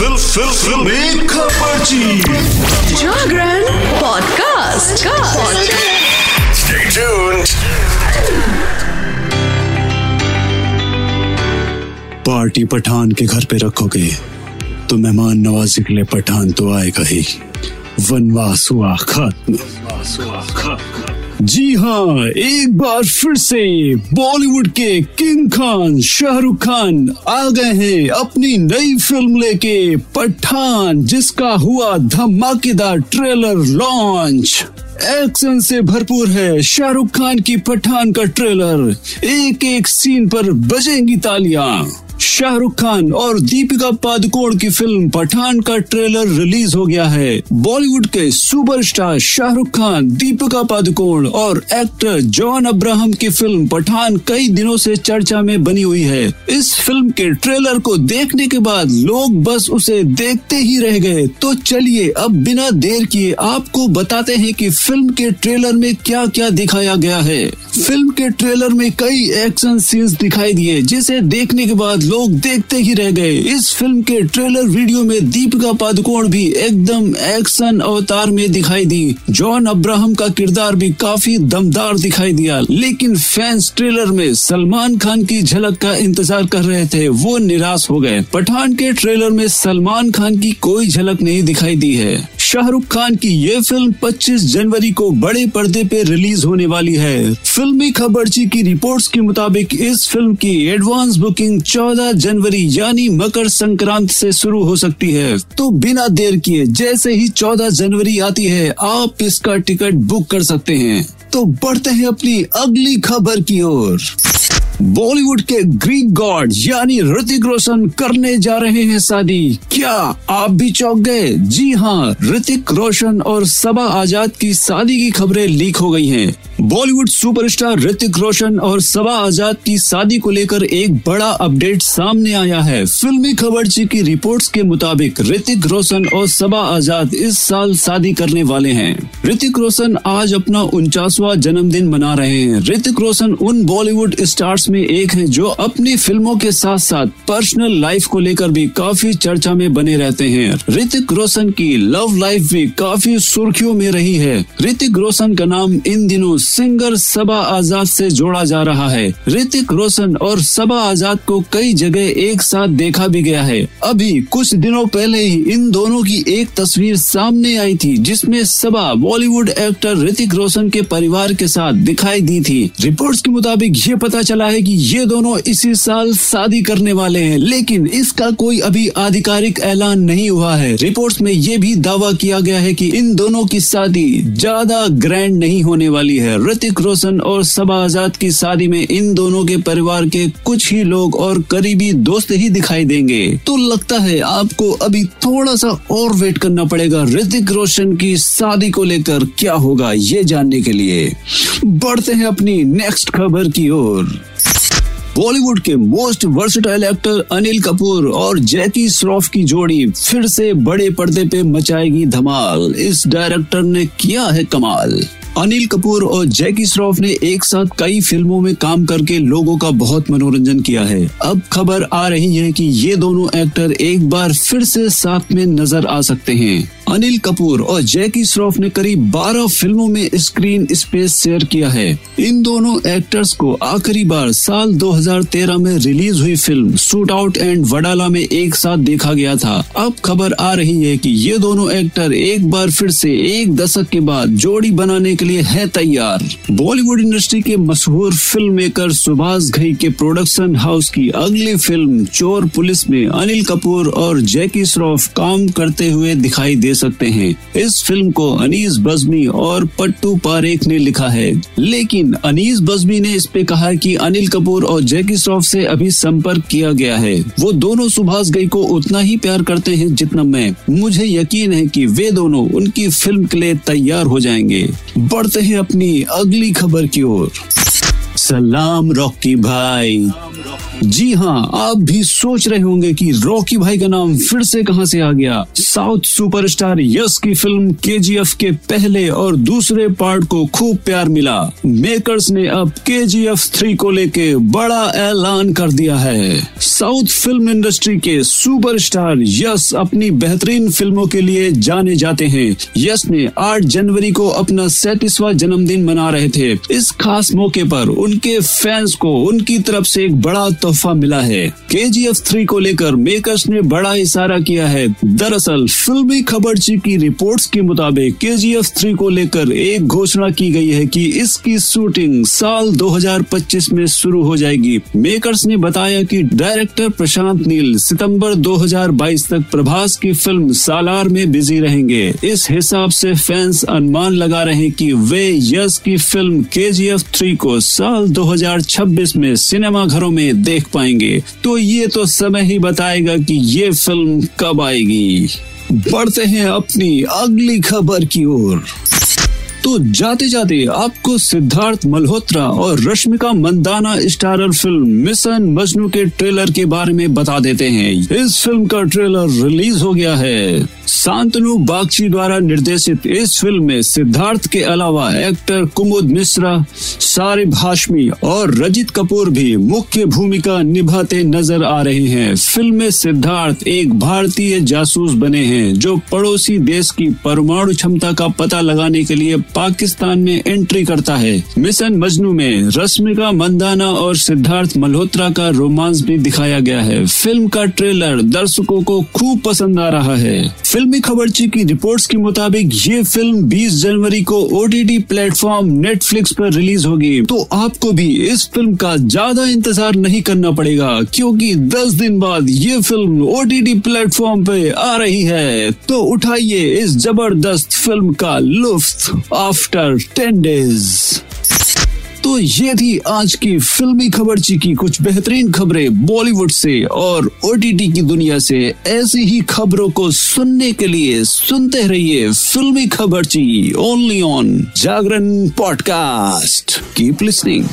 Fill फिल fill. Khabarchi Jagran podcast Stay tuned. Party Pathaan के घर पे रखोगे तो मेहमान नवाजी के लिए पठान तो आएगा ही। वनवास हुआ खत्म। जी हाँ एक बार फिर से बॉलीवुड के किंग खान, शाहरुख खान आ गए हैं अपनी नई फ़िल्म लेके पठान, जिसका हुआ धमाकेदार ट्रेलर लॉन्च। एक्शन से भरपूर है शाहरुख खान की पठान का ट्रेलर। एक एक सीन पर बजेंगी तालियाँ। शाहरुख खान और दीपिका पादुकोण की फ़िल्म पठान का ट्रेलर रिलीज़ हो गया है। बॉलीवुड के सुपरस्टार शाहरुख खान, दीपिका पादुकोण और एक्टर जॉन अब्राहम की फ़िल्म पठान कई दिनों से चर्चा में बनी हुई है। इस फ़िल्म के ट्रेलर को देखने के बाद लोग बस उसे देखते ही रह गए। तो चलिए अब बिना देर किए आपको बताते हैं कि फ़िल्म के ट्रेलर में क्या क्या दिखाया गया है। फ़िल्म के ट्रेलर में कई एक्शन सीन्स दिखाई दिए, जिसे देखने के बाद लोग देखते ही रह गए। इस फ़िल्म के ट्रेलर वीडियो में दीपिका पादुकोण भी एकदम एक्शन अवतार में दिखाई दी। जॉन अब्राहम का किरदार भी काफ़ी दमदार दिखाई दिया। लेकिन फैंस ट्रेलर में सलमान खान की झलक का इंतज़ार कर रहे थे, वो निराश हो गए। पठान के ट्रेलर में सलमान खान की कोई झलक नहीं दिखाई दी है। शाहरुख खान की ये फ़िल्म 25 जनवरी को बड़े पर्दे पे रिलीज़ होने वाली है। फिल्मी खबरची की रिपोर्ट्स के मुताबिक इस फ़िल्म की एडवांस बुकिंग 14 जनवरी यानी मकर संक्रांत से शुरू हो सकती है। तो बिना देर किए जैसे ही 14 जनवरी आती है, आप इसका टिकट बुक कर सकते हैं। तो बढ़ते हैं अपनी अगली खबर की ओर। बॉलीवुड के ग्रीक गॉड यानी ऋतिक रोशन करने जा रहे हैं शादी। क्या आप भी चौंक गए? जी हाँ ऋतिक रोशन और सबा आज़ाद की शादी की खबरें लीक हो गई हैं। बॉलीवुड सुपरस्टार ऋतिक रोशन और सबा आज़ाद की शादी को लेकर एक बड़ा अपडेट सामने आया है। फिल्मी खबरची की रिपोर्ट्स के मुताबिक ऋतिक रोशन और सबा आज़ाद इस साल शादी करने वाले हैं। ऋतिक रोशन आज अपना उनचासवा जन्मदिन मना रहे हैं। ऋतिक रोशन उन बॉलीवुड स्टार्स में एक हैं जो अपनी फ़िल्मों के साथ साथ पर्सनल लाइफ को लेकर भी काफ़ी चर्चा में बने रहते हैं। ऋतिक रोशन की लव लाइफ भी काफ़ी सुर्खियों में रही है। ऋतिक रोशन का नाम इन दिनों सिंगर सबा आज़ाद से जोड़ा जा रहा है। ऋतिक रोशन और सबा आज़ाद को कई जगह एक साथ देखा भी गया है। अभी कुछ दिनों पहले ही इन दोनों की एक तस्वीर सामने आई थी, जिसमें सबा बॉलीवुड एक्टर ऋतिक रोशन के परिवार के साथ दिखाई दी थी। रिपोर्ट्स के मुताबिक ये पता चला है कि ये दोनों इसी साल शादी करने वाले हैं, लेकिन इसका कोई अभी आधिकारिक ऐलान नहीं हुआ है। रिपोर्ट्स में ये भी दावा किया गया है कि इन दोनों की शादी ज़्यादा ग्रैंड नहीं होने वाली है। ऋतिक रोशन और सबा आज़ाद की शादी में इन दोनों के परिवार के कुछ ही लोग और करीबी दोस्त ही दिखाई देंगे। तो लगता है आपको अभी थोड़ा सा और वेट करना पड़ेगा। ऋतिक रोशन की शादी को लेकर क्या होगा, ये जानने के लिए। बढ़ते हैं अपनी नेक्स्ट खबर की ओर। बॉलीवुड के most versatile actor Anil Kapoor और जैकी श्रॉफ की जोड़ी फिर से बड़े पर्दे पे मचाएगी धमाल। इस डायरेक्टर ने किया है कमाल। अनिल कपूर और जैकी श्रॉफ ने एक साथ कई फ़िल्मों में काम करके लोगों का बहुत मनोरंजन किया है। अब खबर आ रही है कि ये दोनों एक्टर एक बार फिर से साथ में नज़र आ सकते हैं। अनिल कपूर और जैकी श्रॉफ ने करीब 12 फ़िल्मों में स्क्रीन स्पेस शेयर किया है। इन दोनों एक्टर्स को आखिरी बार साल 2013 में रिलीज़ हुई film shoot out and Wadala में एक साथ देखा गया था। अब खबर आ रही है कि ये दोनों एक्टर एक बार फिर से एक दशक के बाद जोड़ी बनाने के लिए है तैयार। बॉलीवुड इंडस्ट्री के मशहूर फ़िल्म मेकर सुभाष घई के प्रोडक्शन हाउस की अगली फ़िल्म चोर पुलिस में अनिल कपूर और जैकी श्रॉफ काम करते हुए दिखाई दे सकते हैं। इस फ़िल्म को अनीस बजमी और पट्टू पारेख ने लिखा है। लेकिन अनीस बजमी ने इस पे कहा कि अनिल कपूर और जैकी श्रॉफ से अभी संपर्क किया गया है। वो दोनों सुभाष गई को उतना ही प्यार करते हैं जितना मैं। मुझे यकीन है कि वे दोनों उनकी फ़िल्म के लिए तैयार हो जाएँगे। बढ़ते हैं अपनी अगली खबर की ओर। सलाम रॉकी भाई। जी हाँ आप भी सोच रहे होंगे कि रॉकी भाई का नाम फिर से कहाँ से आ गया? साउथ सुपरस्टार यश की फ़िल्म केजीएफ के पहले और दूसरे पार्ट को खूब प्यार मिला। मेकर्स ने अब केजीएफ थ्री को लेके बड़ा ऐलान कर दिया है। साउथ फ़िल्म इंडस्ट्री के सुपरस्टार यश अपनी बेहतरीन फ़िल्मों के लिए जाने जाते हैं। यश ने 8 जनवरी को अपना सैतीसवा जन्मदिन मना रहे थे। इस खास मौके पर उनके फैंस को उनकी तरफ़ से एक बड़ा तोहफा मिला है। के जी एफ़ थ्री को लेकर मेकर्स ने बड़ा इशारा किया है। दरअसल, फिल्मी खबरची की रिपोर्ट्स के मुताबिक के जी एफ़ थ्री को लेकर एक घोषणा की गई है कि इसकी शूटिंग साल 2025 में शुरू हो जाएगी। मेकर्स ने बताया कि डायरेक्टर प्रशांत नील सितंबर 2022 तक प्रभास की फ़िल्म सालार में बिज़ी रहेंगे। इस हिसाब से फैंस अनुमान लगा रहे हैं कि वे यश की फ़िल्म के जी एफ़ थ्री को साल 2026 में सिनेमा घरों में देख पाएँगे। तो ये तो समय ही बताएगा कि ये फ़िल्म कब आएगी। बढ़ते हैं अपनी अगली खबर की ओर। तो जाते जाते आपको सिद्धार्थ मल्होत्रा और Rashmika Mandanna starrer film mission Majnu के ट्रेलर के बारे में बता देते हैं। इस फ़िल्म का ट्रेलर रिलीज़ हो गया है। शांतनु बागची द्वारा निर्देशित इस फ़िल्म में सिद्धार्थ के अलावा एक्टर कुमुद मिश्रा सारिब हाशमी और रजित कपूर भी मुख्य भूमिका निभाते नज़र आ रहे हैं। फ़िल्म में सिद्धार्थ एक भारतीय जासूस बने हैं, जो पड़ोसी देश की परमाणु क्षमता का पता लगाने के लिए पाकिस्तान में एंट्री करता है। मिशन मजनू में रश्मिका मंदाना और सिद्धार्थ मल्होत्रा का रोमांस भी दिखाया गया है। फ़िल्म का ट्रेलर दर्शकों को खूब पसंद आ रहा है। फिल्मी खबरची की रिपोर्ट्स के मुताबिक ये फ़िल्म 20 जनवरी को ओ ओटीटी प्लेटफॉर्म नेटफ्लिक्स पर रिलीज़ होगी। तो आपको भी इस फ़िल्म का ज़्यादा इंतज़ार नहीं करना पड़ेगा, क्योंकि 10 दिन बाद ये फ़िल्म ओ ओटीटी प्लेटफॉर्म पे आ रही है। तो उठाइए इस ज़बरदस्त फ़िल्म का लुफ्त। आफ्टर टेन डेज़ तो ये थी आज की फिल्मी खबरची की कुछ बेहतरीन खबरें बॉलीवुड से और ओटीटी की दुनिया से। ऐसी ही खबरों को सुनने के लिए सुनते रहिए filmy Khabarchi only on Jagran podcast keep listening